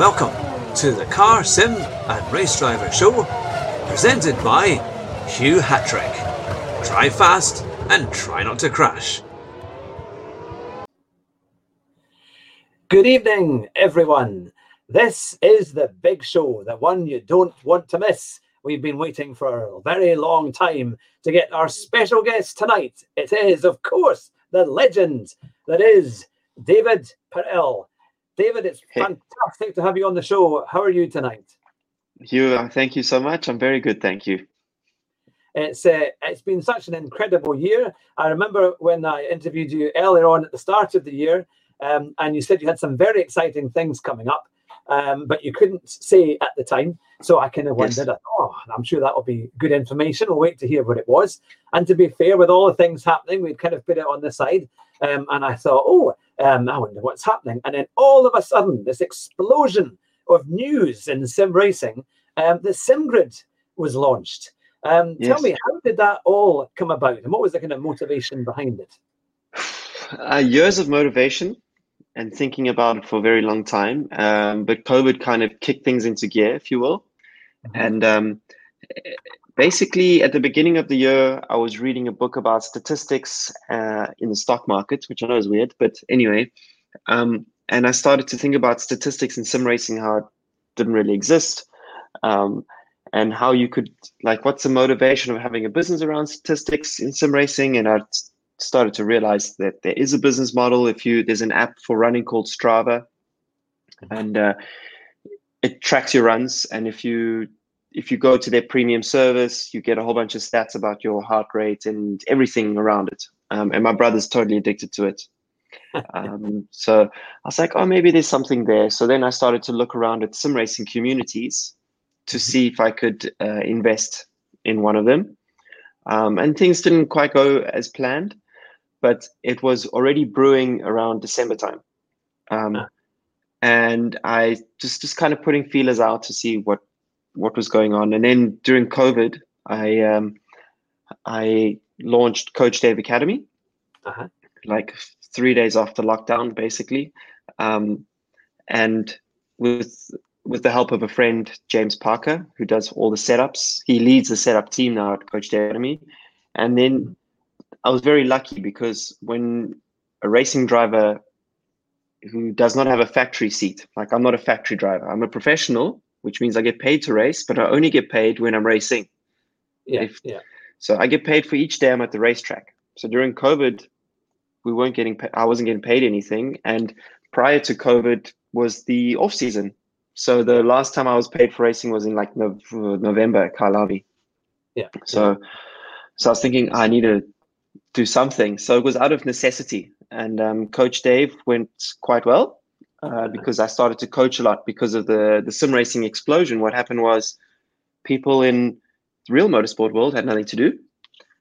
welcome to the Car Sim and Race Driver Show, presented by Hugh Hatrick. Drive fast and try not to crash. Good evening, everyone. This is the big show, the one you don't want to miss. We've been waiting for a very long time to get our special guest tonight. It is, of course, the legend that is David Perel. David, it's Hey. fantastic to have you on the show. How are you tonight? Hugh, uh, thank you so much. I'm very good, thank you. It's uh, it's been such an incredible year. I remember when I interviewed you earlier on at the start of the year, um, and you said you had some very exciting things coming up, um, but you couldn't say at the time. So I kind of Yes. wondered, oh, I'm sure that will be good information. We'll wait to hear what it was. And to be fair, with all the things happening, we'd kind of put it on the side. Um, and I thought, oh, um, I wonder what's happening. And then all of a sudden, this explosion of news in sim racing, um, the SimGrid was launched. Um, Tell me, how did that all come about, and what was the kind of motivation behind it? Uh, years of motivation and thinking about it for a very long time, um, but COVID kind of kicked things into gear, if you will. And um, basically, at the beginning of the year, I was reading a book about statistics uh, in the stock market, which I know is weird, but anyway. Um, and I started to think about statistics in sim racing, how it didn't really exist, um, and how you could, like, what's the motivation of having a business around statistics in sim racing? And I started to realize that there is a business model. If you, there's an app for running called Strava, and uh, it tracks your runs. And if you if you go to their premium service, you get a whole bunch of stats about your heart rate and everything around it. Um, and my brother's totally addicted to it. um, so I was like, oh, maybe there's something there. So then I started to look around at sim racing communities to see if I could uh, invest in one of them. Um, and things didn't quite go as planned, but it was already brewing around December time. Um, and I just just kind of putting feelers out to see what what was going on. And then during COVID, I um, I launched Coach Dave Academy, Uh-huh. like three days after lockdown, basically, um, and with with the help of a friend, James Parker, who does all the setups. He leads the setup team now at Coach Dave Academy, and then I was very lucky because when a racing driver who does not have a factory seat, like I'm not a factory driver, I'm a professional, which means I get paid to race, but I only get paid when I'm racing. Yeah, If- yeah, So I get paid for each day I'm at the racetrack. So during COVID, we weren't getting, pa- I wasn't getting paid anything. And prior to COVID was the off season. So the last time I was paid for racing was in like Nov- November, at Kyalami. yeah. So, so I was thinking I need to do something. So it was out of necessity. And um, Coach Dave went quite well uh, because I started to coach a lot because of the the sim racing explosion. What happened was people in the real motorsport world had nothing to do.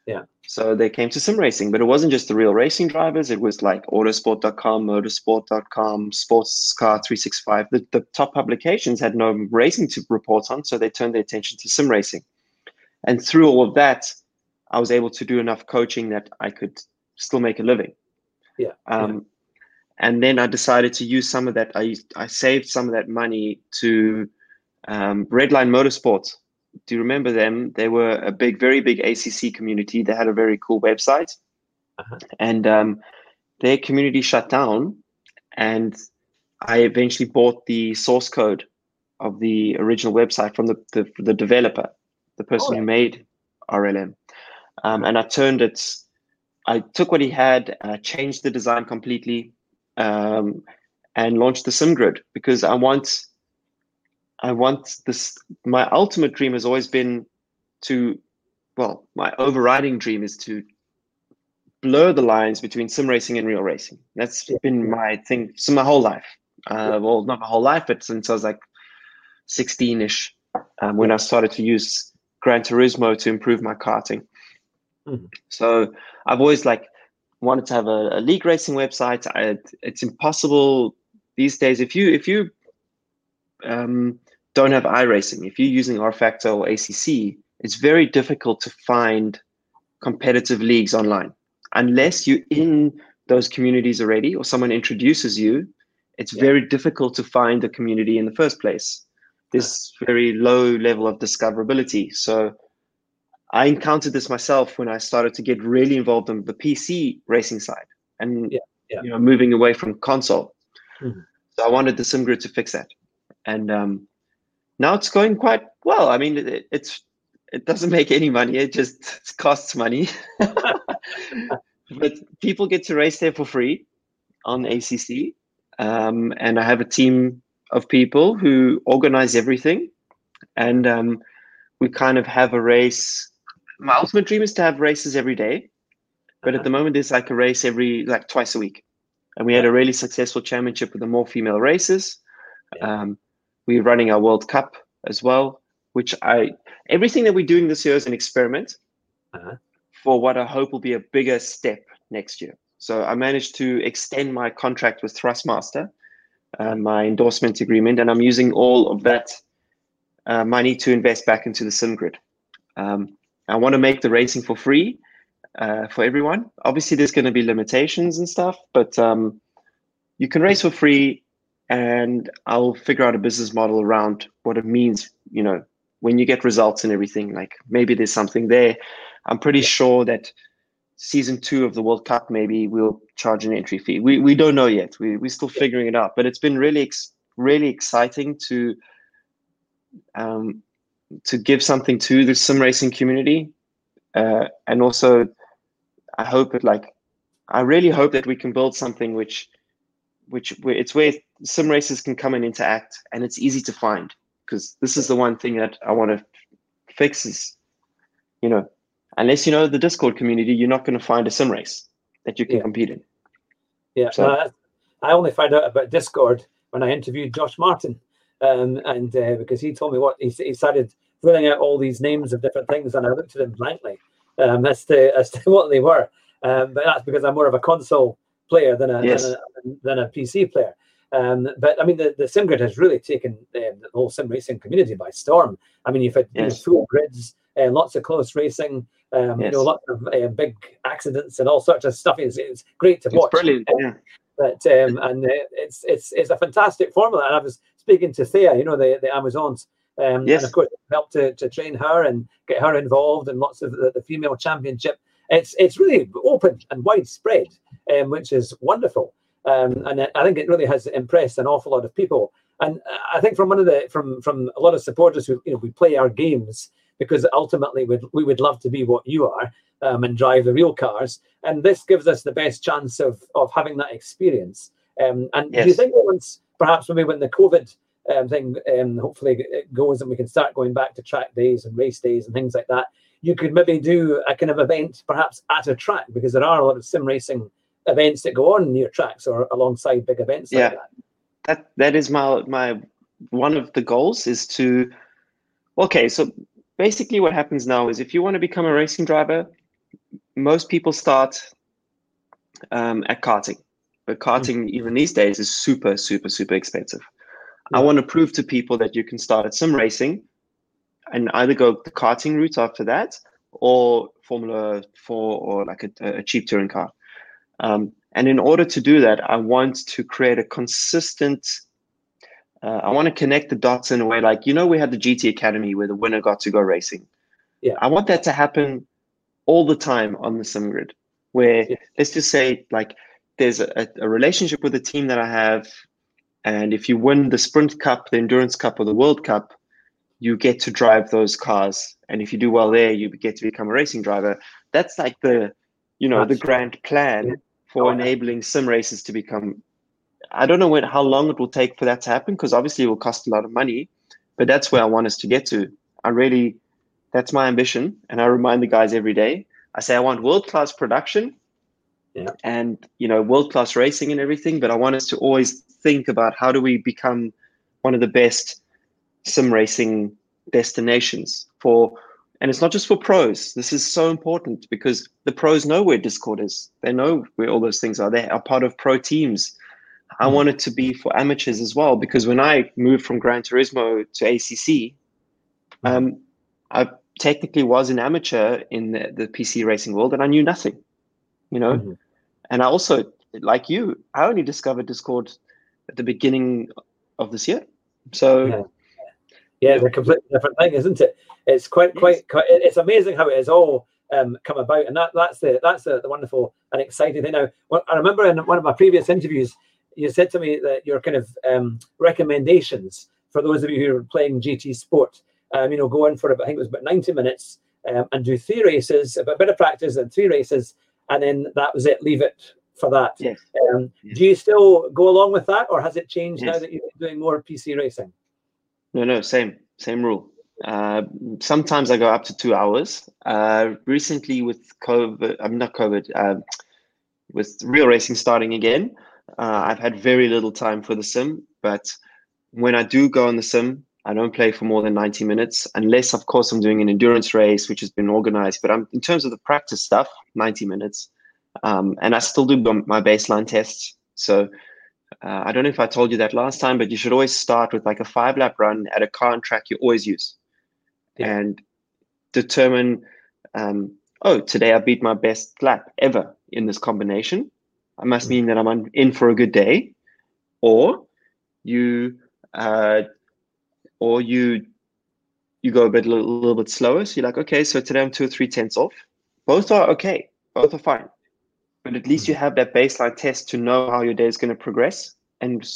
Yeah. So they came to sim racing, but it wasn't just the real racing drivers. It was like autosport.com, motorsport.com, sportscar365. The, the top publications had no racing to report on, so they turned their attention to sim racing. And through all of that, I was able to do enough coaching that I could still make a living. Yeah, Um, And then I decided to use some of that. I I saved some of that money to um, Redline Motorsports. Do you remember them? They were a big, very big ACC community. They had a very cool website, Uh-huh. and um, their community shut down. And I eventually bought the source code of the original website from the the, the developer, the person who made RLM, um, and I turned it. I took what he had, uh, changed the design completely, um, and launch the SimGrid because I want, I want this. My ultimate dream has always been to, well, my overriding dream is to blur the lines between sim racing and real racing. That's Yeah. been my thing so my whole life. Yeah. Uh, well, not my whole life, but since I was like 16ish, um, when I started to use Gran Turismo to improve my karting. Mhm. So I've always like wanted to have a, a league racing website. I, it's impossible these days. If you if you um, don't have iRacing, if you're using RFactor or ACC, it's very difficult to find competitive leagues online unless you're in those communities already or someone introduces you. it's yeah. very difficult to find a community in the first place. This very low level of discoverability. So I encountered this myself when I started to get really involved in the PC racing side and yeah, yeah. you know moving away from console. Mm-hmm. So I wanted the SimGrid to fix that, and um, now it's going quite well. I mean, it, it's it doesn't make any money; it just costs money. but people get to race there for free on ACC, um, and I have a team of people who organize everything, and um, we kind of have a race. My ultimate dream is to have races every day, but at the moment there's like a race every like twice a week, and we had a really successful championship with the more female races. Um, we're running our World Cup as well, which I everything that we're doing this year is an experiment uh-huh. for what I hope will be a bigger step next year. So I managed to extend my contract with Thrustmaster, uh, my endorsement agreement, and I'm using all of that uh, money to invest back into the SimGrid. Um, I want to make the racing for free uh, for everyone. Obviously, there's going to be limitations and stuff, but um, you can race for free, and I'll figure out a business model around what it means. You know, when you get results and everything, like maybe there's something there. I'm pretty sure that season two of the World Cup, maybe we'll charge an entry fee. We we don't know yet. We we're still figuring it out. But it's been really ex- really exciting to um, to give something to the sim racing community, uh, and also I hope it like I really hope that we can build something which which it's where sim races can come and interact, and it's easy to find because this is the one thing that I want to fix is you know unless you know the Discord community, you're not going to find a sim race that you can yeah. compete in. Yeah, so, uh, I only found out about Discord when I interviewed Josh Martin, um, and uh, because he told me what he, he started filling out all these names of different things, and I looked at them blankly um, as to as to what they were. Um, but that's because I'm more of a console player than a, yes. than, a than a PC player. Um, but I mean, the, the SimGrid has really taken um, the whole sim racing community by storm. I mean, you've had yes. you know, full grids, uh, lots of close racing, um, yes. you know, lots of uh, big accidents and all sorts of stuff. It's, it's great to it's watch. Brilliant, yeah. But um, and uh, it's it's it's a fantastic formula. And I was speaking to Thea, you know, the the Amazons. Um, yes. And of course, helped to, to train her and get her involved in lots of the, the female championship. It's it's really open and widespread, um, which is wonderful. Um, and I think it really has impressed an awful lot of people. And I think from one of the from from a lot of supporters who you know we play our games because ultimately we'd, we would love to be what you are um, and drive the real cars. And this gives us the best chance of of having that experience. Um, and yes. do you think that once perhaps maybe when the COVID um, thing um, hopefully it goes and we can start going back to track days and race days and things like that, you could maybe do a kind of event perhaps at a track because there are a lot of sim racing events that go on near tracks or alongside big events yeah. like that. That that is my my one of the goals is to okay, so basically what happens now is if you want to become a racing driver, most people start um, at karting. But karting, mm-hmm. even these days, is super, super, super expensive. I want to prove to people that you can start at sim racing and either go the karting route after that or Formula 4 or like a, a cheap touring car. Um, and in order to do that, I want to create a consistent, uh, I want to connect the dots in a way like, you know, we had the GT Academy where the winner got to go racing. Yeah. I want that to happen all the time on the sim grid where yeah. let's just say, like, there's a, a relationship with a team that I have and if you win the Sprint Cup, the Endurance Cup, or the World Cup, you get to drive those cars. And if you do well there, you get to become a racing driver. That's like the, you know, That's the grand plan for oh, enabling sim races to become. I don't know when, how long it will take for that to happen because obviously it will cost a lot of money, but that's where I want us to get to. I really, that's my ambition, and I remind the guys every day. I say I want world class production, yeah. and you know world class racing and everything, but I want us to always think about how do we become one of the best sim racing destinations for and it's not just for pros this is so important because the pros know where discord is they know where all those things are they are part of pro teams i mm. want it to be for amateurs as well because when i moved from gran turismo to acc hmm. um, i technically was an amateur in the, the pc racing world and i knew nothing you know mm-hmm. and i also like you i only discovered discord at the beginning of this year. So yeah, yeah it's a completely different thing, isn't it? It's quite, quite, quite it's amazing how it has all um, come about, and that that's the that's the, the wonderful and exciting thing. Now, I remember in one of my previous interviews, you said to me that your kind of um, recommendations for those of you who are playing GT Sport, um, you know, go in for about, I think it was about ninety minutes um, and do three races, a bit of practice and three races, and then that was it. Leave it for that. Yes. Um, yes. Do you still go along with that, or has it changed Yes. now that you're doing more PC racing? No, no, same, same rule. Uh, sometimes I go up to two hours. Uh, recently, with COVID, I'm not COVID, um, with real racing starting again, uh, I've had very little time for the sim. But when I do go on the sim, I don't play for more than 90 minutes, unless, of course, I'm doing an endurance race, which has been organized. But I'm in terms of the practice stuff, 90 minutes. Um, and I still do my baseline tests. So uh, I don't know if I told you that last time, but you should always start with like a five lap run at a car and track you always use Yeah. and determine, um, oh, today I beat my best lap ever in this combination. I must Mm. mean that I'm on, in for a good day. Or you, uh, or you, you go a bit, a little, little bit slower. So you're like, okay, so today I'm two or three tenths off. Both are okay. Both are fine but at least you have that baseline test to know how your day is going to progress. And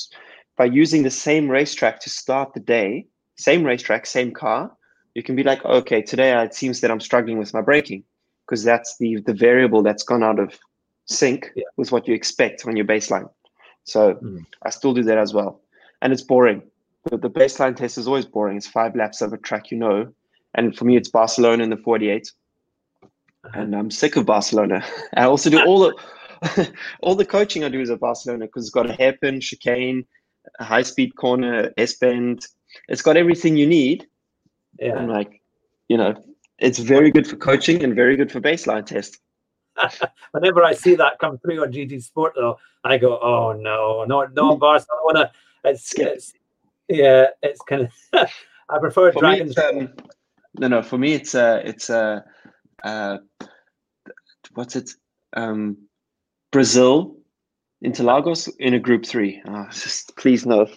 by using the same racetrack to start the day, same racetrack, same car, you can be like, okay, today it seems that I'm struggling with my braking because that's the the variable that's gone out of sync Yeah. with what you expect on your baseline. So Mhm. I still do that as well, and it's boring. The, the baseline test is always boring. It's five laps of a track you know, and for me, it's Barcelona in the 48 Uh-huh. and I'm sick of Barcelona. I also do all the all the coaching I do is at Barcelona because it's got a hairpin, chicane, a high speed corner, S bend. It's got everything you need. Yeah. And like, you know, it's very good for coaching and very good for baseline test. Whenever I see that come through on GT Sport, though, I go, "Oh no, no, no, Barcelona!" It's, it's yeah, it's kind of. I prefer For Dragons. um, no, no. For me, it's uh, it's uh, uh, what's it? Um, Brazil, Interlagos in a group three. Oh, just please no,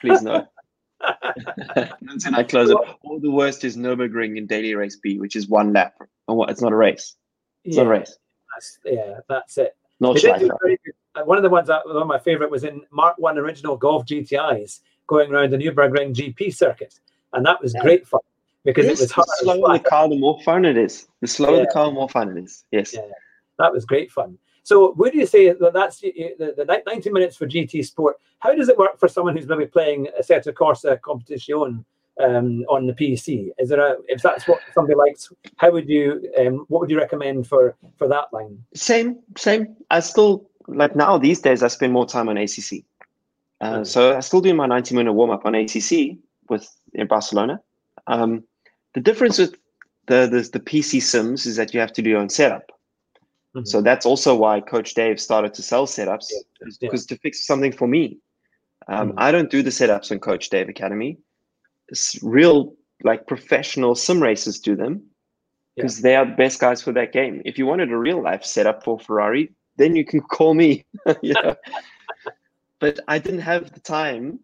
please no. and I close it. Or the worst is Nurburgring in daily race B, which is one lap. And what? It's not a race. It's yeah, not a race. that's, yeah, that's it. No They did do Schleifer. very good. Uh, One of the ones that one of my favorite was in Mark One original Golf GTIs going around the Nürburgring GP circuit, and that was Yeah. great fun because Yes, it was the slower the car, the more fun it is. The slower Yeah. the car, the more fun it is. Yes. Yeah. That was great fun. So, would you say that that's the, the, the 90 minutes for GT Sport? How does it work for someone who's maybe playing Assetto Corsa Competizione um, on the PC? Is there a if that's what somebody likes? How would you um, what would you recommend for for that line? Same, same. I still like now these days. I spend more time on ACC. Uh. So I still do my ninety minute warm up on ACC with in Barcelona. Um, the difference with the, the the PC sims is that you have to do your own setup. Mhm. So that's also why Coach Dave started to sell setups, Yeah, is yeah. because to fix something for me. Um, Mhm. I don't do the setups on Coach Dave Academy. It's real, like professional sim racers do them because they are the best guys for that game. If you wanted a real life setup for Ferrari, then you can call me. you know? But I didn't have the time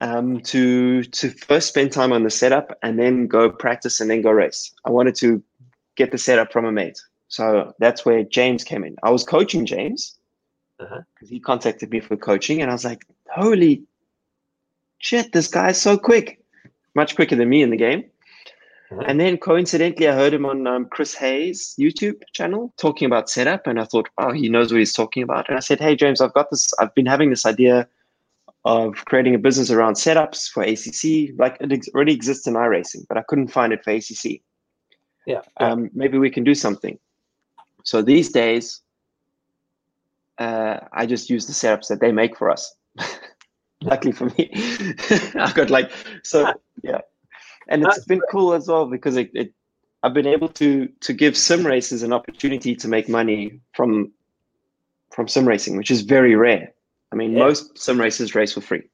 um, to to first spend time on the setup and then go practice and then go race. I wanted to get the setup from a mate. So that's where James came in. I was coaching James because Uh-huh. he contacted me for coaching, and I was like, "Holy shit, this guy's so quick, much quicker than me in the game." And then coincidentally, I heard him on um, Chris Hayes' YouTube channel talking about setup, and I thought, "Oh, he knows what he's talking about." And I said, "Hey, James, I've got this. I've been having this idea of creating a business around setups for ACC. Like it ex- already exists in iRacing, but I couldn't find it for ACC. Yeah. Um, maybe we can do something." So these days, uh, I just use the setups that they make for us. Luckily for me, I've got like so yeah, and it's That's been cool as well because it, it I've been able to to give sim racers an opportunity to make money from from sim racing, which is very rare. I mean, Yeah. most sim racers race for free,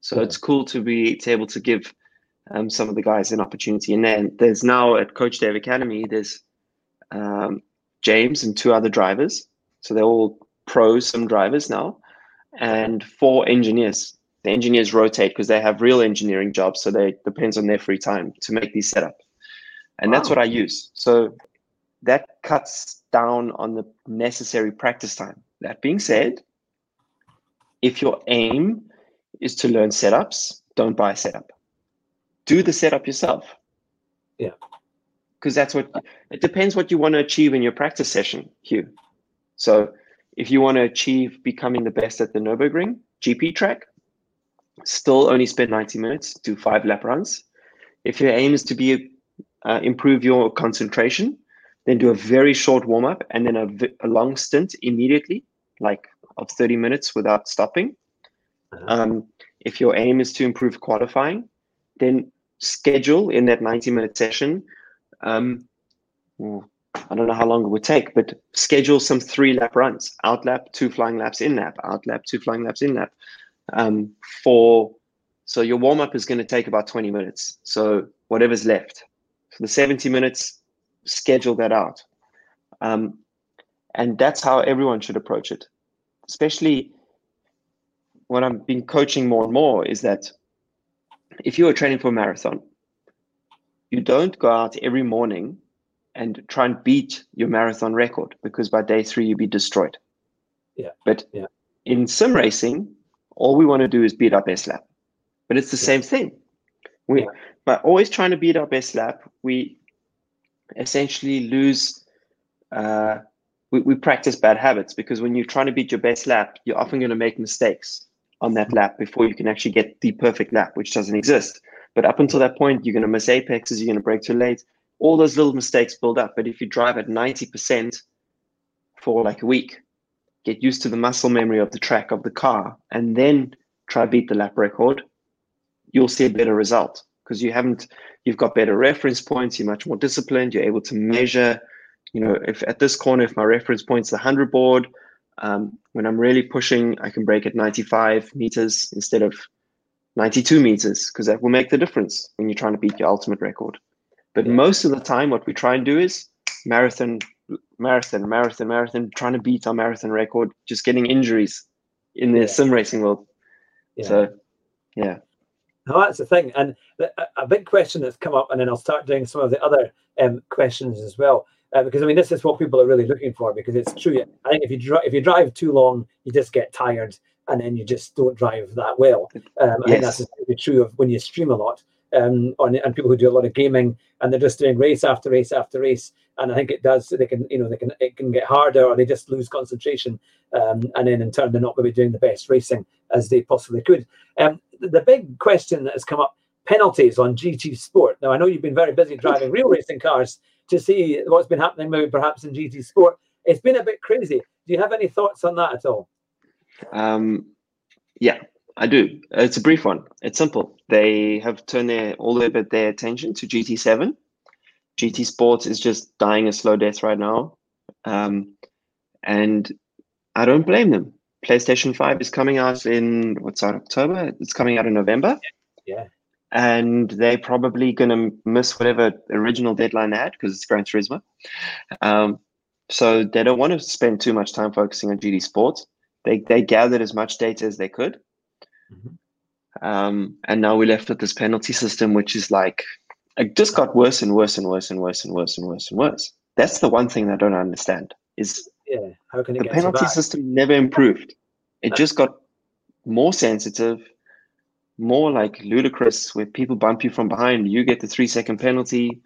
so Yeah. it's cool to be to able to give um, some of the guys an opportunity. And then there's now at Coach Dave Academy, there's um, James and two other drivers, so they're all pro sim drivers now, and four engineers. The engineers rotate because they have real engineering jobs, so they depends on their free time to make these setups. And wow. that's what I use. So that cuts down on the necessary practice time. That being said, if your aim is to learn setups, don't buy a setup. Do the setup yourself. Yeah. Because that's what it depends what you want to achieve in your practice session, Hugh. So if you want to achieve becoming the best at the Nürburgring GP track, still only spend 90 minutes, do five lap runs. If your aim is to be uh, improve your concentration, then do a very short warm up and then a, a long stint immediately, like of 30 minutes without stopping. Uh-huh. Um, if your aim is to improve qualifying, then schedule in that 90 minute session. Um, I don't know how long it would take, but schedule some three lap runs out lap, two flying laps, in lap, out lap, two flying laps, in lap. Um, for so your warm up is going to take about 20 minutes. So whatever's left. For the 70 minutes, schedule that out. Um, and that's how everyone should approach it. Especially what I've been coaching more and more is that if you are training for a marathon, you don't go out every morning and try and beat your marathon record because by day three you'll be destroyed. Yeah. But yeah. in sim racing, all we want to do is beat our best lap. But it's the same thing. We yeah. by always trying to beat our best lap, we essentially lose uh, we, we practice bad habits because when you're trying to beat your best lap, you're often going to make mistakes on that lap before you can actually get the perfect lap, which doesn't exist. But up until that point, you're going to miss apexes, you're going to brake too late. All those little mistakes build up. But if you drive at 90% for like a week, get used to the muscle memory of the track of the car, and then try beat the lap record, you'll see a better result because you haven't, you've got better reference points, you're much more disciplined, you're able to measure. You know, if at this corner, if my reference point's the 100 board, um, when I'm really pushing, I can brake at 95 meters instead of 92 meters because that will make the difference when you're trying to beat your ultimate record. But most of the time, what we try and do is marathon, marathon, marathon, marathon, trying to beat our marathon record, just getting injuries in the yeah. sim racing world. Yeah. So, yeah. No, that's the thing. And a big question that's come up, and then I'll start doing some of the other um, questions as well. Uh, because I mean, this is what people are really looking for. Because it's true. I think if you drive if you drive too long, you just get tired, and then you just don't drive that well. Um, I yes. think that's true of when you stream a lot. Um, on, and people who do a lot of gaming, and they're just doing race after race after race. And I think it does. They can, you know, they can. It can get harder, or they just lose concentration, um, and then in turn they're not going to be doing the best racing as they possibly could. Um, the big question that has come up: penalties on GT Sport. Now I know you've been very busy driving real racing cars to see what's been happening maybe perhaps in GT Sport. It's been a bit crazy. Do you have any thoughts on that at all? Um, yeah, I do. It's a brief one. It's simple. They have turned their all their their attention to GT7. GT Sports is just dying a slow death right now, um, and I don't blame them. PlayStation Five is coming out in what's that October? It's coming out in November. Yeah and they're probably going to miss whatever original deadline they had because it's Gran Turismo. Um, so they don't want to spend too much time focusing on GT Sports. They they gathered as much data as they could, mm-hmm. um, and now we're left with this penalty system, which is like it just got worse and worse and worse and worse and worse and worse and worse. That's the one thing I don't understand is yeah, how can it the penalty system never improved. It just got more sensitive more like ludicrous where people bump you from behind. You get the three second penalty,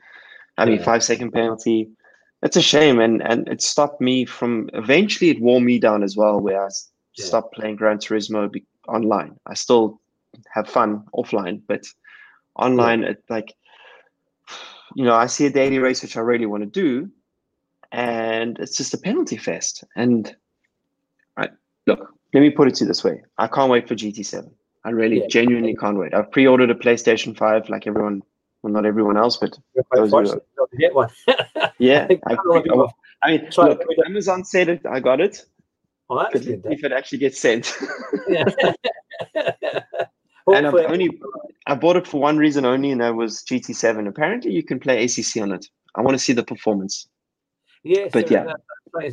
I mean, five second penalty. It's a shame. And, and it stopped me from eventually, it wore me down as well, where I yeah. stopped playing Gran Turismo be, online. I still have fun offline, but online, yeah. it like, you know, I see a daily race which I really want to do, and it's just a penalty fest. And right, look, let me put it to you this way: I can't wait for GT7. I really yeah. genuinely can't wait. I've pre-ordered a PlayStation Five, like everyone. Well, not everyone else, but those who get one. yeah, I, I, I mean, look, Amazon said it. I got it. Well, that's good, if it actually gets sent. and I've only I bought it for one reason only, and that was GT7. Apparently, you can play ACC on it. I want to see the performance. Yes, but yeah, that,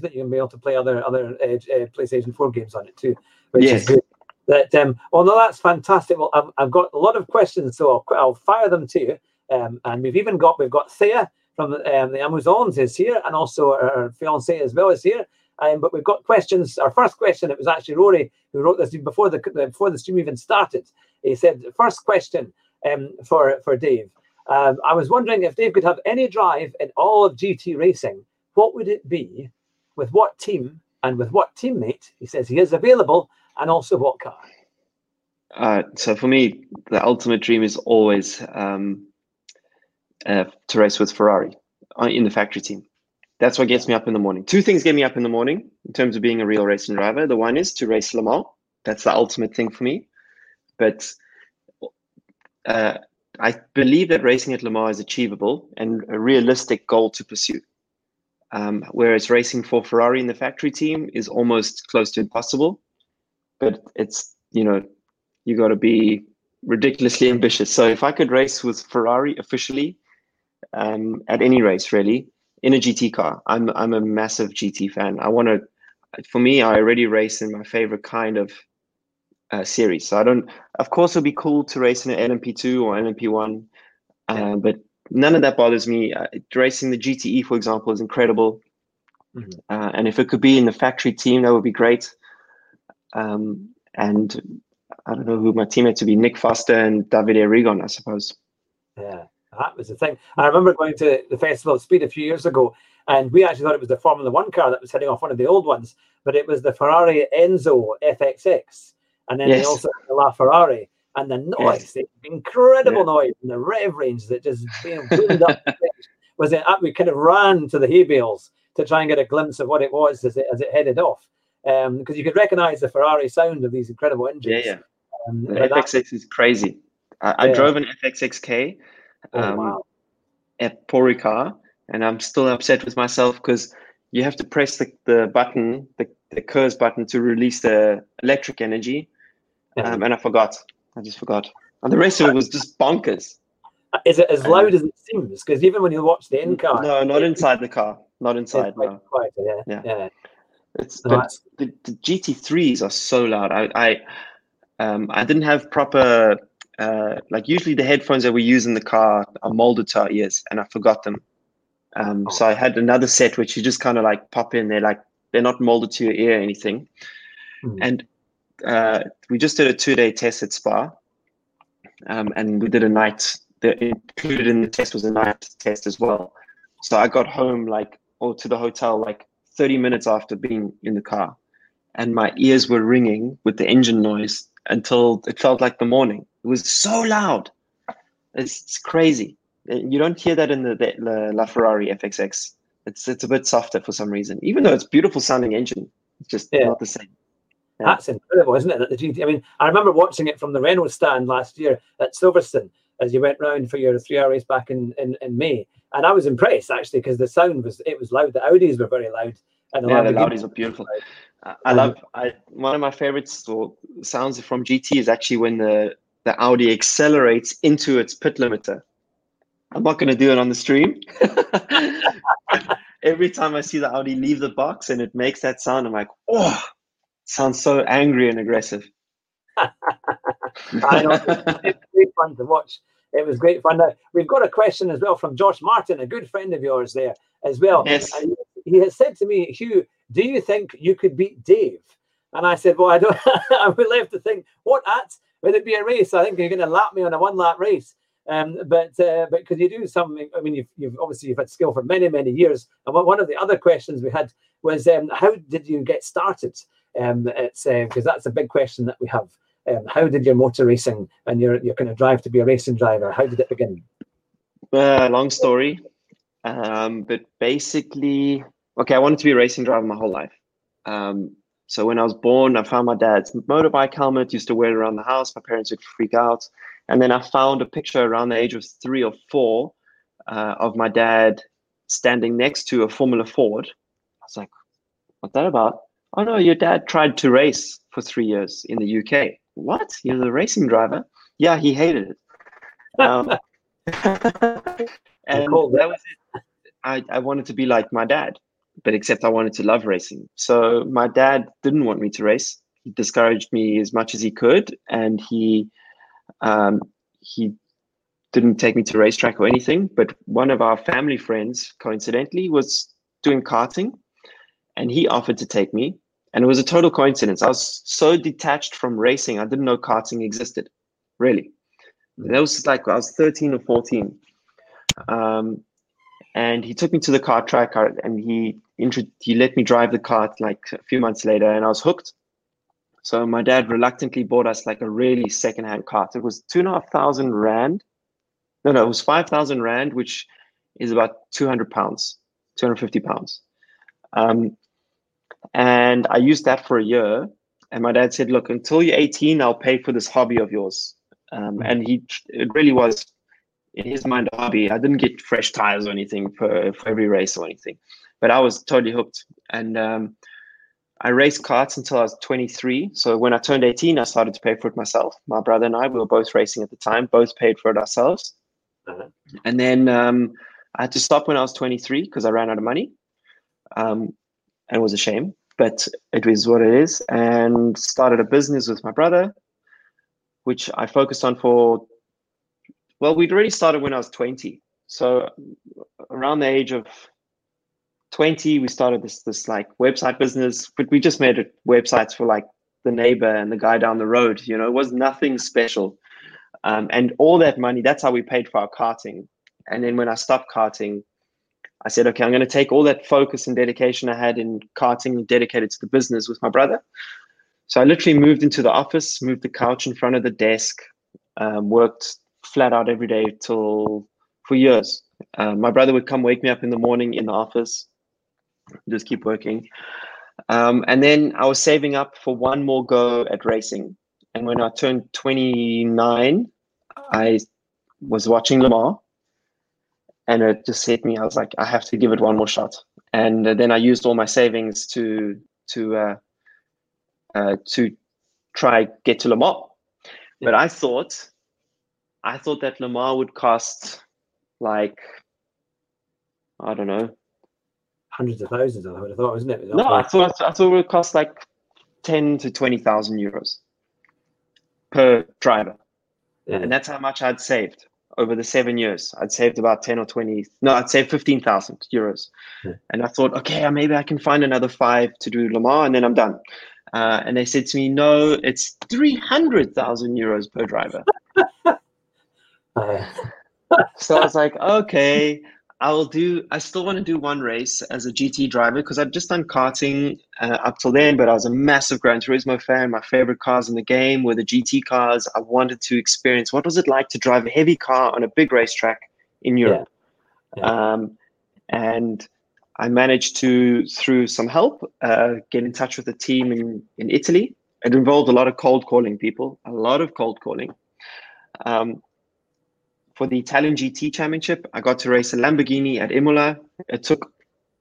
that you can be able to play other other uh, uh, PlayStation Four games on it too, which yes. is good. that um, although that's fantastic, well, I've, I've got a lot of questions, so I'll, I'll fire them to you. Um, and we've even got we've got Thea from um, the Amazons is here, and also our fiance as well is here. Um, but we've got questions. Our first question, it was actually Rory who wrote this before the before the stream even started. He said, first question um, for for Dave. Um, I was wondering if Dave could have any drive in all of GT racing. What would it be? With what team and with what teammate? He says he is available, and also what car. Uh, so for me, the ultimate dream is always um, uh, to race with Ferrari uh, in the factory team. That's what gets me up in the morning. Two things get me up in the morning in terms of being a real racing driver. The one is to race Le Mans. That's the ultimate thing for me. But uh, I believe that racing at Le Mans is achievable and a realistic goal to pursue. Um, whereas racing for Ferrari in the factory team is almost close to impossible. But it's, you know, you got to be ridiculously ambitious. So if I could race with Ferrari officially um, at any race, really, in a GT car. I'm I'm a massive GT fan. I want to. For me, I already race in my favorite kind of uh, series. So I don't. Of course, it'll be cool to race in an LMP2 or LMP1, uh, but none of that bothers me. Uh, racing the GTE, for example, is incredible. Mm-hmm. Uh, and if it could be in the factory team, that would be great. Um, and I don't know who my teammates would be: Nick Foster and David Rigon, I suppose. Yeah. That was the thing. I remember going to the Festival of Speed a few years ago, and we actually thought it was the Formula One car that was heading off one of the old ones, but it was the Ferrari Enzo FXX, and then yes. they also had the LaFerrari, and the noise, yes. the incredible yeah. noise, and the rev range that just being boomed up was it. We kind of ran to the hay bales to try and get a glimpse of what it was as it as it headed off, because um, you could recognise the Ferrari sound of these incredible engines. Yeah, yeah. Um, the FXX is crazy. I, I drove an FXXK oh, um, wow. at Paul Ricard, and I'm still upset with myself because you have to press the, the button, the, the KERS button to release the electric energy. Um, and I forgot. I just forgot. And the rest of it was just bonkers. Is it as loud as it seems? Because even when you watch the in car, no, not inside the car, not inside. No. Quieter, yeah. yeah, yeah. It's but the, the GT3s are so loud. I I um I didn't have proper uh, like usually the headphones that we use in the car are molded to our ears, and I forgot them. Um, oh. So I had another set which you just kind of like pop in. They're like they're not molded to your ear or anything. Mm. And uh, we just did a two-day test at Spa, um, and we did a night. The included in the test was a night test as well. So I got home like or to the hotel like 30 minutes after being in the car, and my ears were ringing with the engine noise until it felt like the morning. It was so loud. It's, it's crazy. Uh, you don't hear that in the, the, the La Ferrari FXX. It's it's a bit softer for some reason, even though it's beautiful sounding engine. It's just yeah. not the same. Yeah. That's incredible, isn't it? The GT. I mean, I remember watching it from the Renault stand last year at Silverstone as you went round for your three-hour race back in, in, in May, and I was impressed actually because the sound was it was loud. The Audis were very loud, and the yeah, the Audis are beautiful. I, I love. I one of my favorites or sounds from GT is actually when the the Audi accelerates into its pit limiter. I'm not going to do it on the stream. Every time I see the Audi leave the box and it makes that sound, I'm like, oh, sounds so angry and aggressive. I know. It's great fun to watch. It was great fun. Now, we've got a question as well from Josh Martin, a good friend of yours there as well. Yes. And he has said to me, Hugh, do you think you could beat Dave? And I said, well, I don't. I would love to think, what at? Would it be a race? I think you're going to lap me on a one lap race. Um, but uh, but could you do something? I mean, you've, you've obviously you've had skill for many many years. And one of the other questions we had was, um, how did you get started? Um, it's because uh, that's a big question that we have. Um, how did your motor racing and your your kind of drive to be a racing driver? How did it begin? Uh, long story, um, but basically, okay, I wanted to be a racing driver my whole life. Um, so when I was born, I found my dad's motorbike helmet, used to wear it around the house. My parents would freak out. And then I found a picture around the age of three or four uh, of my dad standing next to a Formula Ford. I was like, what's that about? Oh no, your dad tried to race for three years in the UK. What? He was a racing driver? Yeah, he hated it. Um, and cool. that was it. I, I wanted to be like my dad but except I wanted to love racing. So my dad didn't want me to race. he discouraged me as much as he could, and he um, he didn't take me to racetrack or anything. But one of our family friends, coincidentally, was doing karting, and he offered to take me. And it was a total coincidence. I was so detached from racing, I didn't know karting existed, really. And That was like I was 13 or 14. Um, and he took me to the kart track and he he let me drive the cart like a few months later and I was hooked. So my dad reluctantly bought us like a really secondhand cart. It was two and a half thousand rand. No, no, it was five thousand rand, which is about two hundred pounds, two hundred fifty pounds. Um, and I used that for a year. And my dad said, "Look, until you're 18, I'll pay for this hobby of yours." Um, and he, it really was in his mind a hobby. I didn't get fresh tires or anything for, for every race or anything, but I was totally hooked. And um, I raced karts until I was 23. So when I turned 18, I started to pay for it myself. My brother and I, we were both racing at the time, both paid for it ourselves. Uh-huh. And then um, I had to stop when I was 23 because I ran out of money. Um, and it was a shame, but it is what it is. And started a business with my brother, which I focused on for well, we'd already started when I was 20. So around the age of 20, we started this this like website business, but we just made it websites for like the neighbor and the guy down the road. You know, it was nothing special. Um, and all that money, that's how we paid for our karting. And then when I stopped karting, I said, okay, I'm going to take all that focus and dedication I had in karting and dedicate it to the business with my brother. So I literally moved into the office, moved the couch in front of the desk, um, worked flat out every day till for years. Uh, my brother would come wake me up in the morning in the office, just keep working. Um, and then I was saving up for one more go at racing. And when I turned 29, I was watching Le Mans and it just hit me. I was like, I have to give it one more shot. And then I used all my savings to to uh, uh, to try get to Le Mans. But I thought I thought that Le Mans would cost like I don't know hundreds of thousands. I would have thought, wasn't it? No, I thought I thought it would cost like ten to twenty thousand euros per driver, yeah. and that's how much I'd saved over the seven years. I'd saved about ten or twenty. No, I'd saved fifteen thousand euros, yeah. and I thought, okay, maybe I can find another five to do Le Mans, and then I'm done. Uh, and they said to me, no, it's three hundred thousand euros per driver. so I was like, okay, I'll do. I still want to do one race as a GT driver because I've just done karting uh, up till then, but I was a massive Gran Turismo fan. My favorite cars in the game were the GT cars. I wanted to experience what was it like to drive a heavy car on a big racetrack in Europe. Yeah. Yeah. Um, and I managed to, through some help, uh, get in touch with a team in, in Italy. It involved a lot of cold calling people, a lot of cold calling. Um, for the Italian GT Championship, I got to race a Lamborghini at Imola. It took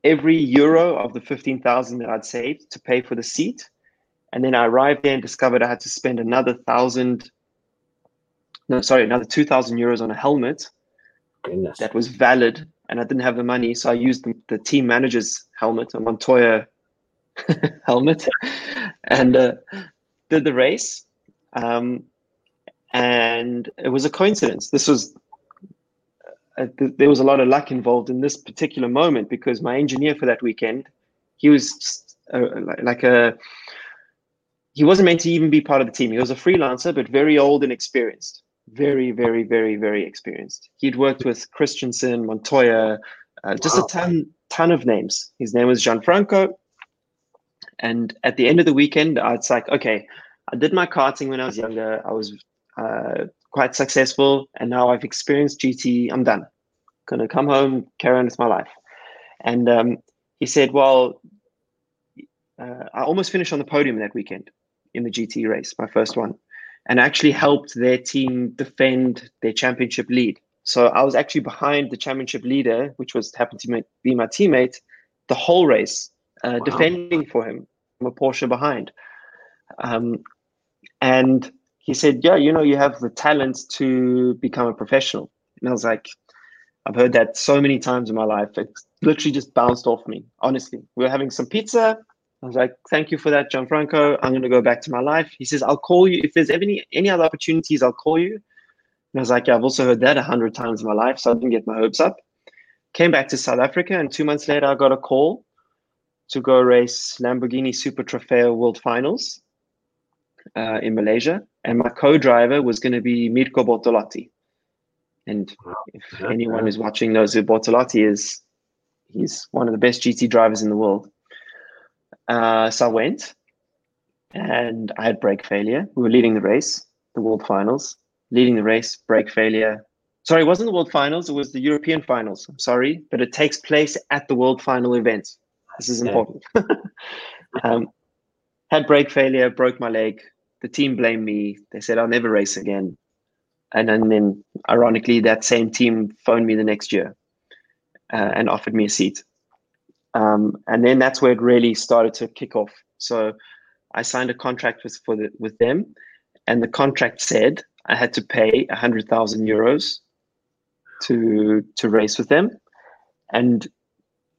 every euro of the 15,000 that I'd saved to pay for the seat. And then I arrived there and discovered I had to spend another thousand, no, sorry, another 2,000 euros on a helmet Goodness. that was valid. And I didn't have the money. So I used the, the team manager's helmet, a Montoya helmet, and uh, did the race. Um, and it was a coincidence. This was uh, there was a lot of luck involved in this particular moment because my engineer for that weekend, he was uh, like a he wasn't meant to even be part of the team. He was a freelancer, but very old and experienced. Very, very, very, very experienced. He'd worked with Christensen, Montoya, uh, just wow. a ton, ton of names. His name was Gianfranco. And at the end of the weekend, I was like, okay, I did my karting when I was younger. I was uh, quite successful, and now I've experienced GT. I'm done. Gonna come home, carry on with my life. And um, he said, "Well, uh, I almost finished on the podium that weekend in the GT race, my first one, and actually helped their team defend their championship lead. So I was actually behind the championship leader, which was happened to be my teammate, the whole race, uh, wow. defending for him from a Porsche behind. Um, and he said, Yeah, you know, you have the talent to become a professional. And I was like, I've heard that so many times in my life. It literally just bounced off me, honestly. We were having some pizza. I was like, thank you for that, Gianfranco. I'm going to go back to my life. He says, I'll call you. If there's any, any other opportunities, I'll call you. And I was like, yeah, I've also heard that a hundred times in my life. So I didn't get my hopes up. Came back to South Africa. And two months later, I got a call to go race Lamborghini Super Trofeo World Finals uh, in Malaysia. And my co-driver was going to be Mirko Bortolotti. And if anyone is watching knows who Bortolotti is, he's one of the best GT drivers in the world. Uh, so I went and I had brake failure. We were leading the race, the world finals, leading the race, brake failure. Sorry, it wasn't the world finals, it was the European finals. I'm sorry, but it takes place at the world final event. This is important. um, had brake failure, broke my leg. The team blamed me. They said I'll never race again. And then, then ironically, that same team phoned me the next year uh, and offered me a seat. Um, and then that's where it really started to kick off. So I signed a contract with for the, with them, and the contract said I had to pay hundred thousand euros to to race with them, and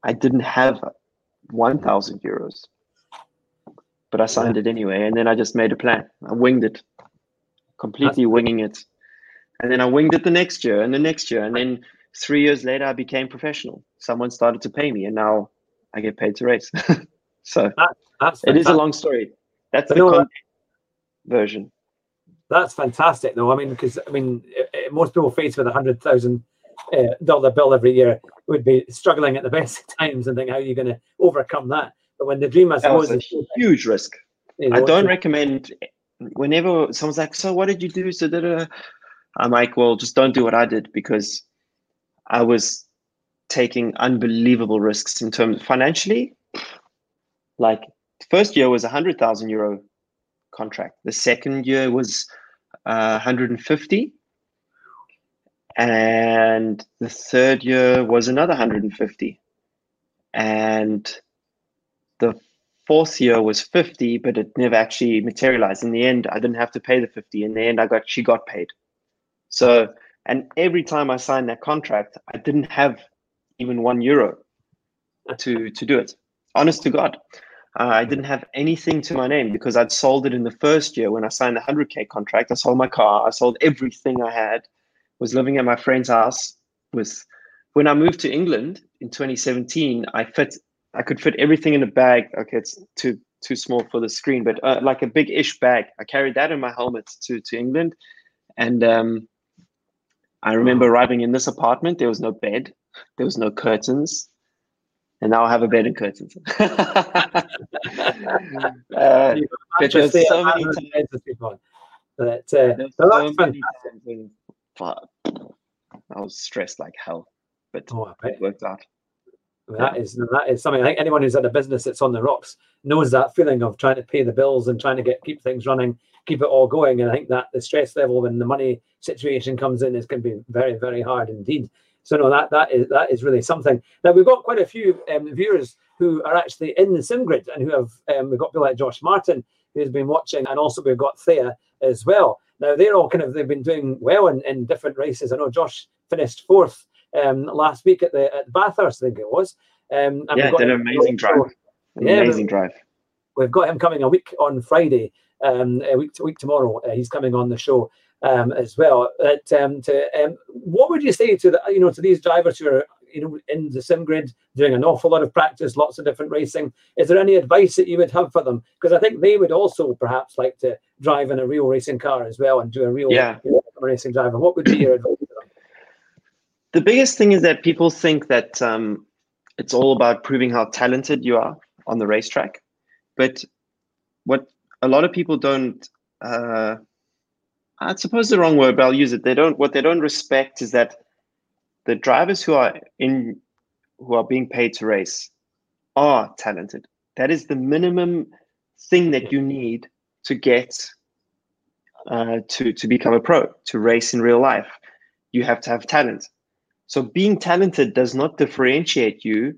I didn't have one thousand euros, but I signed yeah. it anyway. And then I just made a plan. I winged it, completely that's winging it, and then I winged it the next year and the next year, and then three years later I became professional. Someone started to pay me, and now I get paid to race. so that, that's it is a long story. That's the no, version. That's fantastic, though. I mean, because I mean, most people faced with a hundred thousand uh, dollar bill every year would be struggling at the best times and think, how are you going to overcome that? But when the dream, suppose, is a huge risk. I don't recommend. Whenever someone's like, "So, what did you do?" So, that I'm like, "Well, just don't do what I did because I was taking unbelievable risks in terms financially. Like first year was a hundred thousand euro contract. The second year was uh, 150, and the third year was another 150, and fourth year was 50, but it never actually materialized. In the end, I didn't have to pay the 50. In the end, I got she got paid. So, and every time I signed that contract, I didn't have even one euro to to do it. Honest to God, uh, I didn't have anything to my name because I'd sold it in the first year when I signed the hundred k contract. I sold my car. I sold everything I had. Was living at my friend's house. Was when I moved to England in 2017. I fit. I could fit everything in a bag. Okay, it's too too small for the screen, but uh, like a big ish bag. I carried that in my helmet to to England, and um, I remember arriving in this apartment. There was no bed. There was no curtains, and now I have a bed and curtains. uh, but there's so many times. But, uh, so I was stressed like hell, but oh, it worked out. That is that is something. I think anyone who's in a business that's on the rocks knows that feeling of trying to pay the bills and trying to get keep things running, keep it all going. And I think that the stress level when the money situation comes in is going to be very, very hard indeed. So no, that that is that is really something. Now we've got quite a few um, viewers who are actually in the sim grid and who have um, we've got people like Josh Martin who's been watching, and also we've got Thea as well. Now they're all kind of they've been doing well in, in different races. I know Josh finished fourth um, last week at the at Bathurst, I think it was. Um, and yeah, did an amazing drive. yeah, amazing drive. We've got him coming a week on Friday, um, a week to week tomorrow. Uh, he's coming on the show um, as well. But, um, to, um, what would you say to the, you know to these drivers who are you know in the sim grid doing an awful lot of practice, lots of different racing? Is there any advice that you would have for them? Because I think they would also perhaps like to drive in a real racing car as well and do a real yeah. racing driver. What would be your advice? The biggest thing is that people think that um, it's all about proving how talented you are on the racetrack, but what a lot of people don't uh, I suppose the wrong word, but I'll use it. They don't. What they don't respect is that the drivers who are in, who are being paid to race, are talented. That is the minimum thing that you need to get uh, to to become a pro, to race in real life. You have to have talent. So being talented does not differentiate you.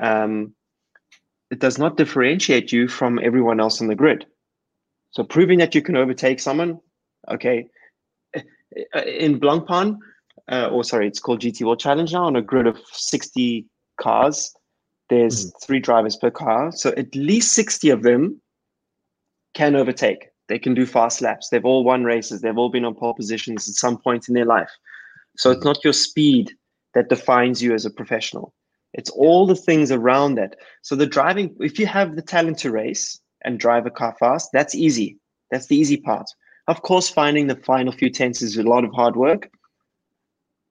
Um, it does not differentiate you from everyone else on the grid. So proving that you can overtake someone Okay, in Blancpain, uh, or sorry, it's called GT World Challenge now on a grid of 60 cars. There's mm. three drivers per car, so at least 60 of them can overtake. They can do fast laps. They've all won races. They've all been on pole positions at some point in their life. So it's not your speed that defines you as a professional. It's all the things around that. So the driving, if you have the talent to race and drive a car fast, that's easy. That's the easy part. Of course, finding the final few tenths is a lot of hard work.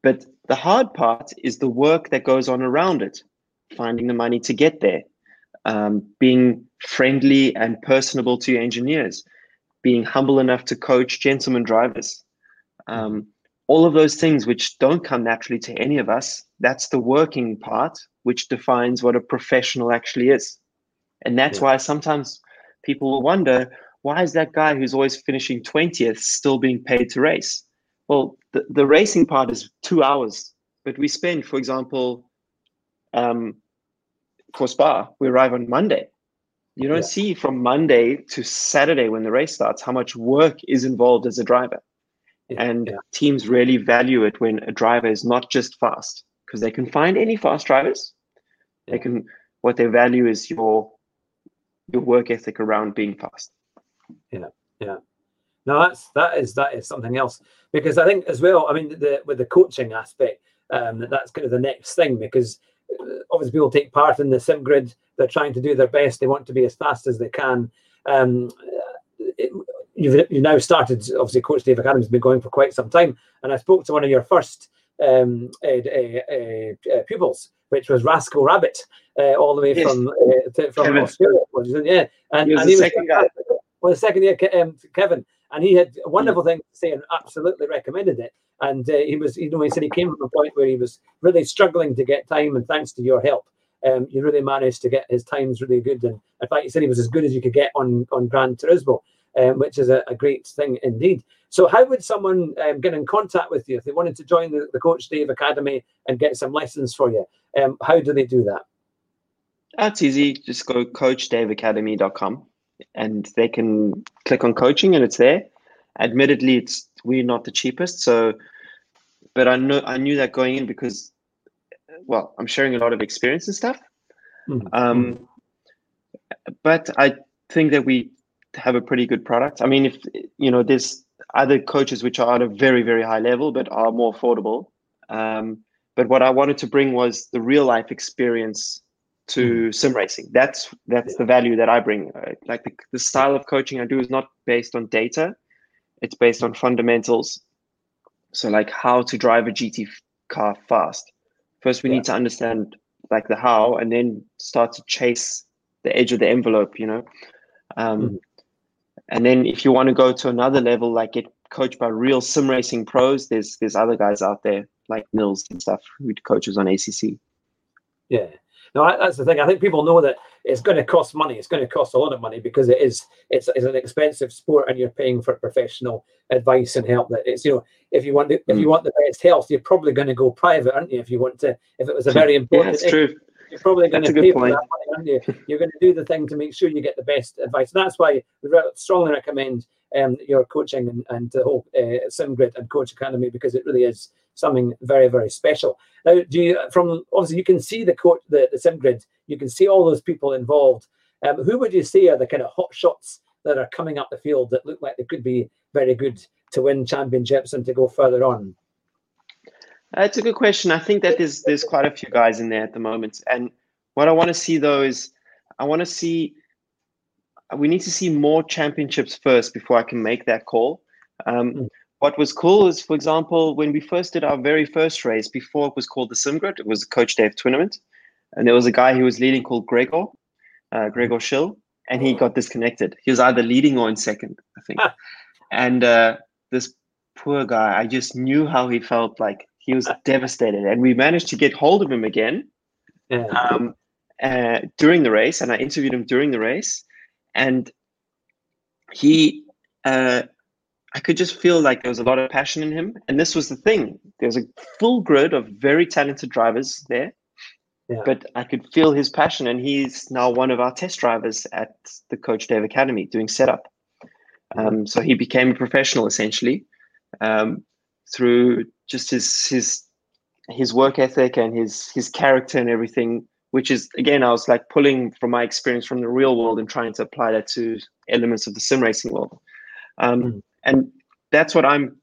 But the hard part is the work that goes on around it, finding the money to get there, um, being friendly and personable to your engineers, being humble enough to coach gentlemen drivers. Um, all of those things which don't come naturally to any of us, that's the working part, which defines what a professional actually is. And that's yeah. why sometimes people will wonder why is that guy who's always finishing 20th still being paid to race? Well, the, the racing part is two hours, but we spend, for example, um, for Spa, we arrive on Monday. You don't yeah. see from Monday to Saturday when the race starts how much work is involved as a driver. Yeah. And yeah. teams really value it when a driver is not just fast because they can find any fast drivers. They can what they value is your your work ethic around being fast. Yeah, yeah. No, that's that is that is something else because I think as well. I mean, the with the coaching aspect, um, that's kind of the next thing because uh, obviously people take part in the sim grid. They're trying to do their best. They want to be as fast as they can. Um, it, you've, you've now started. Obviously, Coach Dave Academy has been going for quite some time, and I spoke to one of your first um, uh, uh, pupils, which was Rascal Rabbit, uh, all the way yes. from uh, to, from Kevin. Australia. Yeah, and he was, and the, he was second guy. Well, the second year, um, Kevin, and he had wonderful things to say and absolutely recommended it. And uh, he was, you know, he said he came from a point where he was really struggling to get time, and thanks to your help, um, you really managed to get his times really good. And in fact, he said he was as good as you could get on on Gran Turismo, um, which is a, a, great thing indeed. So, how would someone um, get in contact with you if they wanted to join the, the Coach Dave Academy and get some lessons for you? Um, how do they do that? That's easy. Just go coachdaveacademy.com and they can click on coaching and it's there. Admittedly, it's we're not the cheapest, so but I know I knew that going in because well, I'm sharing a lot of experience and stuff. Mm-hmm. Um, but I think that we have a pretty good product. I mean, if you know, there's other coaches which are at a very, very high level but are more affordable. Um, but what I wanted to bring was the real life experience to mm. sim racing. That's that's the value that I bring. Right? Like the, the style of coaching I do is not based on data; it's based on fundamentals. So, like how to drive a GT car fast. First, we yeah. need to understand like the how, and then start to chase the edge of the envelope. You know, um, mm. And then if you want to go to another level, like get coached by real sim racing pros, there's there's other guys out there like Nils and stuff who coaches on ACC. Yeah, no, that's the thing. I think people know that it's going to cost money. It's going to cost a lot of money because it is. It's, it's an expensive sport, and you're paying for professional advice and help. That it's you know, if you want to, if you mm. want the best health, you're probably going to go private, aren't you? If you want to, if it was a very important, yeah, true. You're probably going to pay for that money, aren't you? You're going to do the thing to make sure you get the best advice. And that's why we strongly recommend um, your coaching and, and the whole uh, SimGrid and Coach Academy because it really is something very very special. Now, do you from obviously you can see the court the, the sim grid, you can see all those people involved. Um, who would you say are the kind of hot shots that are coming up the field that look like they could be very good to win championships and to go further on? That's a good question. I think that there's there's quite a few guys in there at the moment, and what I want to see though is I want to see we need to see more championships first before I can make that call. Um, mm what was cool is, for example, when we first did our very first race, before it was called the SimGrid, it was a Coach Dave tournament. And there was a guy who was leading called Gregor, uh, Gregor Schill, and he got disconnected. He was either leading or in second, I think. and uh, this poor guy, I just knew how he felt like he was devastated. And we managed to get hold of him again yeah. um, uh, during the race. And I interviewed him during the race. And he uh, I could just feel like there was a lot of passion in him. And this was the thing. there was a full grid of very talented drivers there. Yeah. But I could feel his passion, and he's now one of our test drivers at the Coach Dave Academy doing setup. Um, so he became a professional essentially um, through just his his his work ethic and his his character and everything which is again, I was like pulling from my experience from the real world and trying to apply that to elements of the sim racing world. Um, mm. And that's what I'm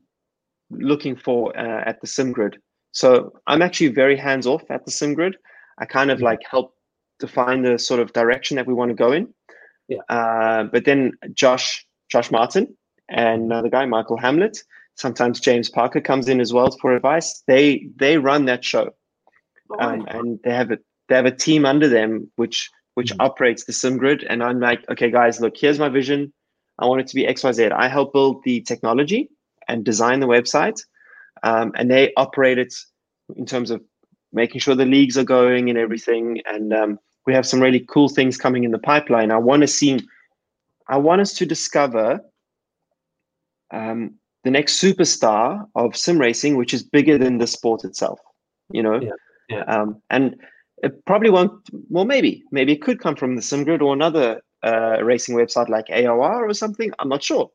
looking for uh, at the sim grid. So I'm actually very hands off at the sim grid. I kind of mm. like help define the sort of direction that we want to go in. Yeah. Uh, but then Josh, Josh Martin, and another guy, Michael Hamlet, sometimes James Parker comes in as well for advice. They they run that show, um, and they have a they have a team under them which which mm-hmm. operates the sim grid. And I'm like, okay, guys, look, here's my vision. I want it to be X Y Z. I help build the technology and design the website, um, and they operate it in terms of making sure the leagues are going and everything. And um, we have some really cool things coming in the pipeline. I want to see. I want us to discover um, the next superstar of sim racing, which is bigger than the sport itself. You know, yeah, yeah. Um, and it probably won't. Well, maybe, maybe it could come from the SimGrid or another uh, racing website like AOR or something. I'm not sure,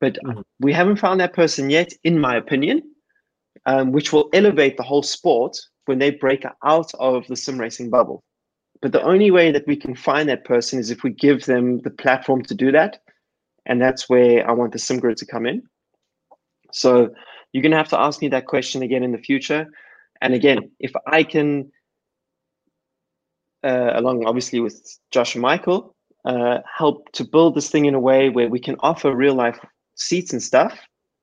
but mm-hmm. we haven't found that person yet, in my opinion, um, which will elevate the whole sport when they break out of the sim racing bubble. But the only way that we can find that person is if we give them the platform to do that, and that's where I want the SimGrid to come in. So you're going to have to ask me that question again in the future. And again, if I can, uh, along obviously with Josh and Michael, uh, help to build this thing in a way where we can offer real life seats and stuff,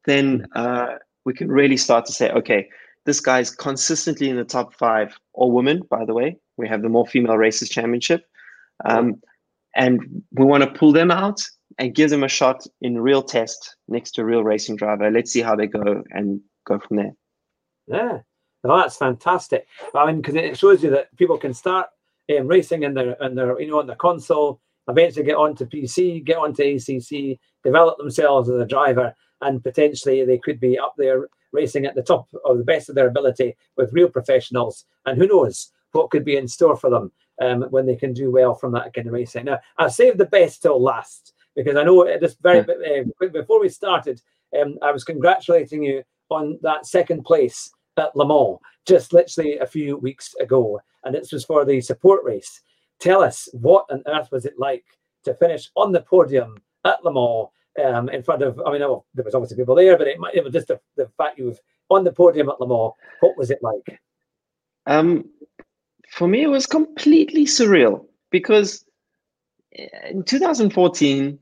then uh, we can really start to say, okay, this guy's consistently in the top five, all women, by the way. We have the More Female Races Championship. Um, and we want to pull them out and give them a shot in real test next to a real racing driver. Let's see how they go and go from there. Yeah, no, that's fantastic. I mean, because it shows you that people can start um, racing in their in their you know on the console, eventually get onto PC, get onto ACC, develop themselves as a driver, and potentially they could be up there racing at the top of the best of their ability with real professionals. And who knows what could be in store for them um, when they can do well from that kind of racing. Now, I've saved the best till last because I know this very uh, before we started, um, I was congratulating you on that second place at Le Mans just literally a few weeks ago, and this was for the support race. Tell us what on earth was it like to finish on the podium at Le Mans um, in front of? I mean, oh, there was obviously people there, but it, it was just the, the fact you were on the podium at Le Mans. What was it like? Um, for me, it was completely surreal because in 2014,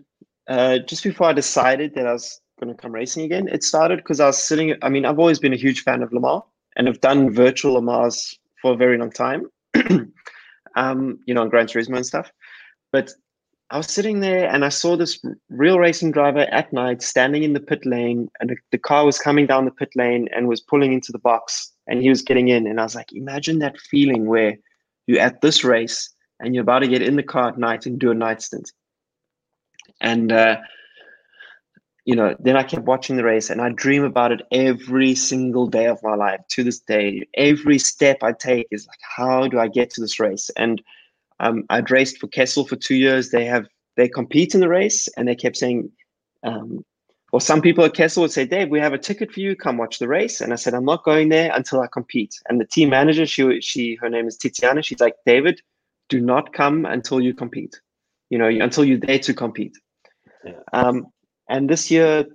uh, just before I decided that I was going to come racing again, it started because I was sitting. I mean, I've always been a huge fan of Le Mans and I've done virtual Le Mans for a very long time, um, you know, on Gran Turismo and stuff. But I was sitting there and I saw this real racing driver at night standing in the pit lane, and the car was coming down the pit lane and was pulling into the box, and he was getting in. And I was like, imagine that feeling where you're at this race and you're about to get in the car at night and do a night stint. And uh, you know, then I kept watching the race and I dream about it every single day of my life to this day. Every step I take is like, how do I get to this race? And um, I'd raced for Kessel for two years. They have they compete in the race, and they kept saying, um, well, some people at Kessel would say, Dave, we have a ticket for you. Come watch the race. And I said, I'm not going there until I compete. And the team manager, she she her name is Tiziana. She's like, David, do not come until you compete. You know, until you're there to compete. Yeah. Um, and this year,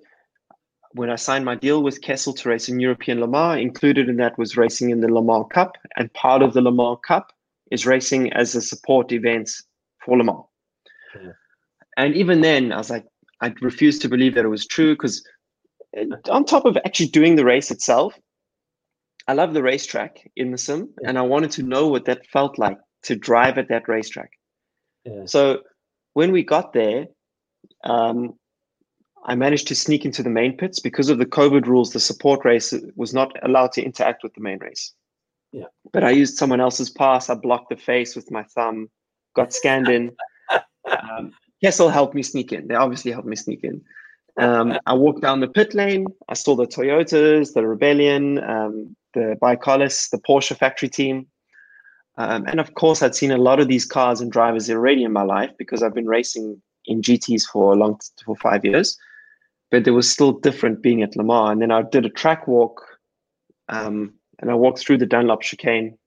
when I signed my deal with Kessel to race in European Le Mans, included in that was racing in the Le Mans Cup. And part of the Le Mans Cup is racing as a support event for Le Mans. Yeah. And even then, I was like, I refused to believe that it was true because on top of actually doing the race itself, I love the racetrack in the sim, and I wanted to know what that felt like to drive at that racetrack. Yeah. So when we got there, um, I managed to sneak into the main pits because of the COVID rules. The support race was not allowed to interact with the main race. Yeah. But I used someone else's pass. I blocked the face with my thumb, got scanned in. um, Kessel helped me sneak in. They obviously helped me sneak in. Um, I walked down the pit lane. I saw the Toyotas, the Rebellion, um, the Baikalles, the Porsche factory team. Um, and of course, I'd seen a lot of these cars and drivers already in my life because I've been racing in GTs for a long for five years. But it was still different being at Le Mans. And then I did a track walk, um, and I walked through the Dunlop chicane,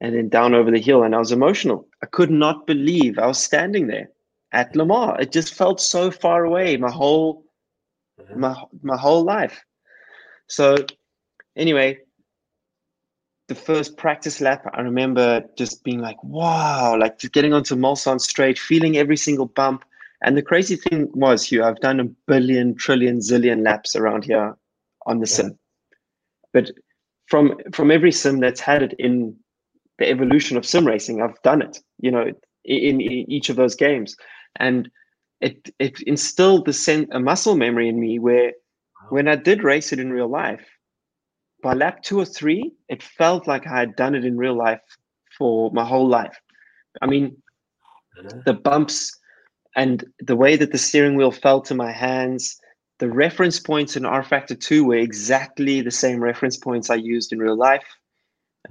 and then down over the hill. And I was emotional. I could not believe I was standing there at Le Mans. It just felt so far away. My whole my my whole life. So anyway, the first practice lap, I remember just being like, wow, like just getting onto Mulsanne straight, feeling every single bump. And the crazy thing was, Hugh, I've done a billion, trillion, zillion laps around here on the sim. But from from every sim that's had it in the evolution of sim racing, I've done it, you know, in, in each of those games. And it it instilled the sen- a muscle memory in me where when I did race it in real life, by lap two or three, it felt like I had done it in real life for my whole life. I mean, the bumps and the way that the steering wheel felt to my hands, the reference points in rFactor 2 were exactly the same reference points I used in real life.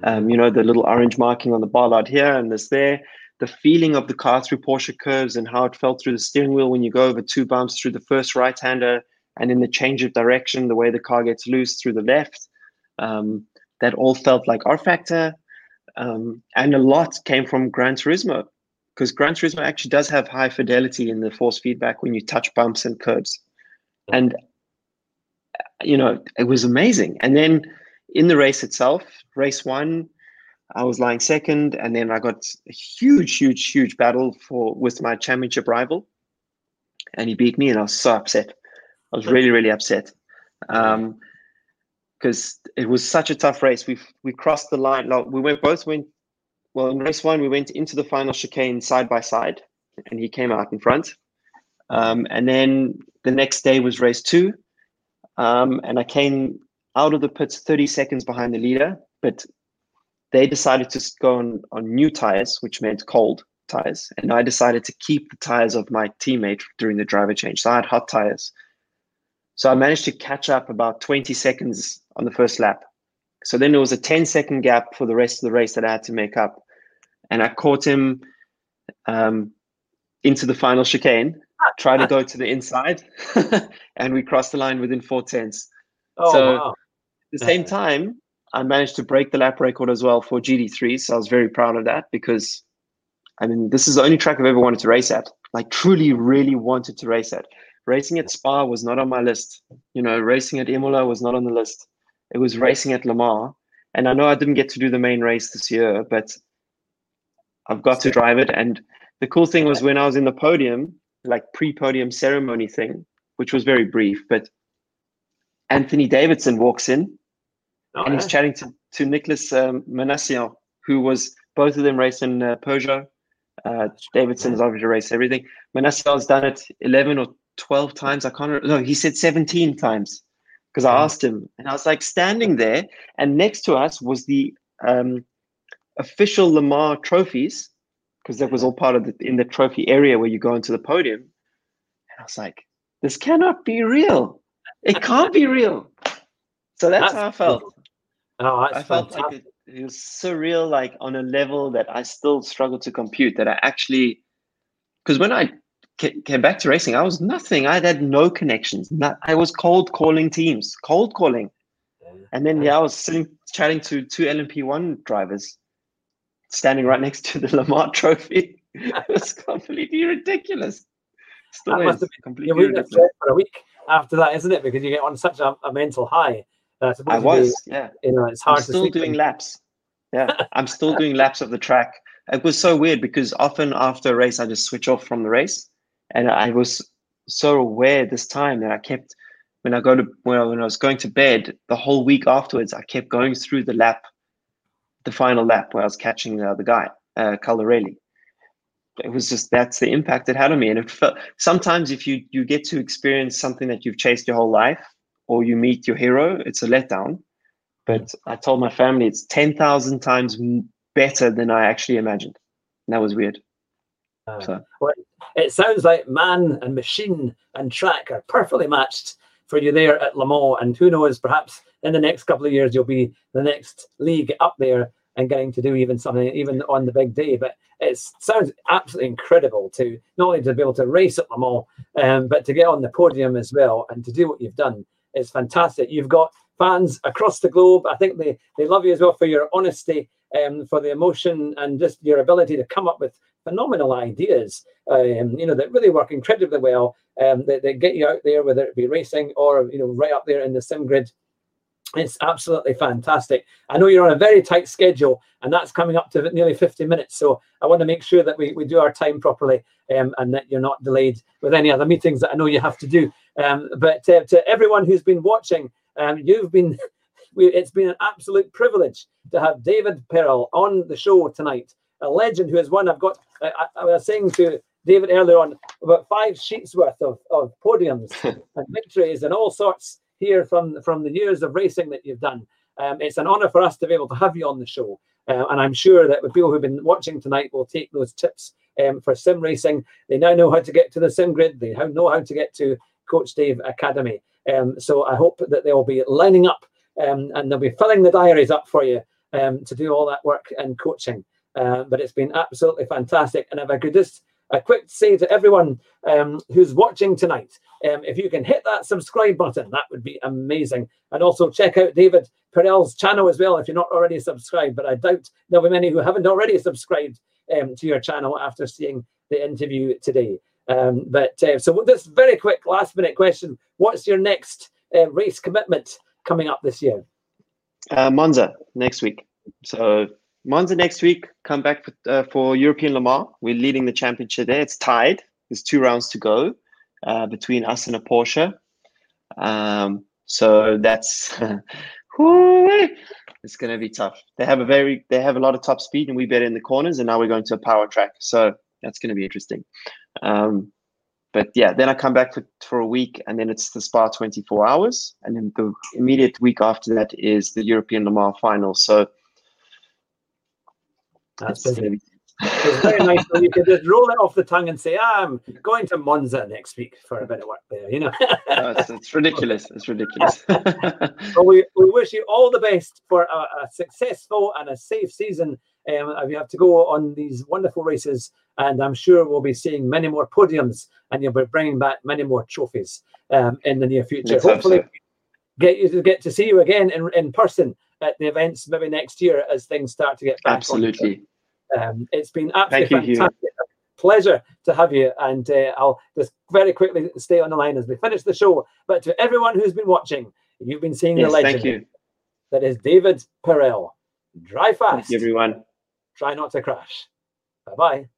Um, you know, the little orange marking on the bollard here and this there. The feeling of the car through Porsche curves and how it felt through the steering wheel when you go over two bumps through the first right hander and in the change of direction, the way the car gets loose through the left. Um, that all felt like rFactor. Um, and a lot came from Gran Turismo because Gran Turismo actually does have high fidelity in the force feedback when you touch bumps and curbs. And, you know, it was amazing. And then in the race itself, race one, I was lying second, and then I got a huge, huge, huge battle for with my championship rival, and he beat me, and I was so upset. I was really, really upset. Um, because it was such a tough race. We we crossed the line. Like we went both went well in race one. We went into the final chicane side by side, and he came out in front. Um, and then the next day was race two, um, and I came out of the pits 30 seconds behind the leader, but they decided to go on, on new tires, which meant cold tires, and I decided to keep the tires of my teammate during the driver change. So I had hot tires. So I managed to catch up about 20 seconds on the first lap. So then there was a 10 second gap for the rest of the race that I had to make up. And I caught him um, into the final chicane, tried to go to the inside, and we crossed the line within four tenths. Oh, so wow. at the same time, I managed to break the lap record as well for GT3. So I was very proud of that because, I mean, this is the only track I've ever wanted to race at. Like, truly, really wanted to race at. Racing at Spa was not on my list. You know, racing at Imola was not on the list. It was racing at Le Mans. And I know I didn't get to do the main race this year, but I've got to drive it. And the cool thing was when I was in the podium, like pre podium ceremony thing, which was very brief, but Anthony Davidson walks in Oh, and he's chatting to, to Nicolas um, Minassian, who was both of them racing uh, Peugeot. Uh, Davidson's obviously raced everything. Minassian's done it 11 or 12 times. I can't remember. No, he said 17 times because I Mm. asked him and I was like standing there and next to us was the um, official Le Mans trophies because that was all part of the, in the trophy area where you go into the podium. And I was like, this cannot be real. It can't be real. So that's, That's how I felt. Oh, I felt fantastic. like it, it was surreal, like on a level that I still struggle to compute. That I actually, because when I came back to racing, I was nothing. I had no connections. Not, I was cold calling teams, cold calling, and then yeah, I was sitting chatting to two LMP1 drivers, standing right next to the Le Mans Trophy. it was completely ridiculous. Still That must is have been completely ridiculous. for a week after that, isn't it? Because you get on such a, a mental high. That I was, yeah. you know, it's I'm hard to still doing when- laps. Yeah, I'm still doing laps of the track. It was so weird because often after a race, I just switch off from the race, and I was so aware this time that I kept when I go to when I, when I was going to bed the whole week afterwards, I kept going through the lap, the final lap where I was catching the other guy, uh, Caldarelli. It was just that's the impact it had on me, and it felt sometimes if you you get to experience something that you've chased your whole life, or you meet your hero, it's a letdown but I told my family it's 10,000 times better than I actually imagined. And that was weird. Uh, So- well, it sounds like man and machine and track are perfectly matched for you there at Le Mans. And who knows, perhaps in the next couple of years, you'll be the next league up there and getting to do even something, even on the big day. But it sounds absolutely incredible to not only to be able to race at Le Mans, um, but to get on the podium as well and to do what you've done. It's fantastic. You've got fans across the globe. I think they, they love you as well for your honesty um, for the emotion and just your ability to come up with phenomenal ideas, um, you know, that really work incredibly well. Um, that, that get you out there, whether it be racing or you know, right up there in the sim grid. It's absolutely fantastic. I know you're on a very tight schedule, and that's coming up to nearly 50 minutes. So I want to make sure that we, we do our time properly um, and that you're not delayed with any other meetings that I know you have to do. Um, but uh, to everyone who's been watching, um, you've been we, it's been an absolute privilege to have David Perel on the show tonight, a legend who has won. I've got, I, I was saying to David earlier on, about five sheets worth of, of podiums and victories and all sorts here from, from the years of racing that you've done. Um, it's an honor for us to be able to have you on the show. Uh, and I'm sure that the people who've been watching tonight will take those tips um, for sim racing. They now know how to get to the sim grid. They know how to get to Coach Dave Academy. Um, so I hope that they'll be lining up um, and they'll be filling the diaries up for you um, to do all that work and coaching. Uh, but it's been absolutely fantastic. And if I could just a quick say to everyone um, who's watching tonight, um, if you can hit that subscribe button, that would be amazing. And also check out David Perel's channel as well if you're not already subscribed. But I doubt there'll be many who haven't already subscribed um, to your channel after seeing the interview today. Um, but uh, so this very quick last minute question: What's your next uh, race commitment coming up this year? Uh, Monza next week. So Monza next week. Come back for, uh, for European Le Mans. We're leading the championship there. It's tied. There's two rounds to go uh, between us and a Porsche. Um, so that's it's going to be tough. They have a very they have a lot of top speed, and we better in the corners. And now we're going to a power track, so that's going to be interesting. Um, but yeah, then I come back for, for a week and then it's the Spa 24 hours. And then the immediate week after that is the European Le Mans final. So that's busy. it's very nice when you can just roll it off the tongue and say, ah, I'm going to Monza next week for a bit of work there, you know. no, it's, it's, ridiculous. It's ridiculous. well, we, we wish you all the best for a, a successful and a safe season. Um, you have to go on these wonderful races and I'm sure we'll be seeing many more podiums, and you'll be bringing back many more trophies um, in the near future. Let's Hopefully, get you to get to see you again in, in person at the events maybe next year as things start to get back. Absolutely. Um, it's been absolutely fantastic. You, Pleasure to have you, and uh, I'll just very quickly stay on the line as we finish the show. But to everyone who's been watching, you've been seeing yes, the legend. Thank you. That is David Perel. Drive fast. Thank you, everyone. Try not to crash. Bye bye.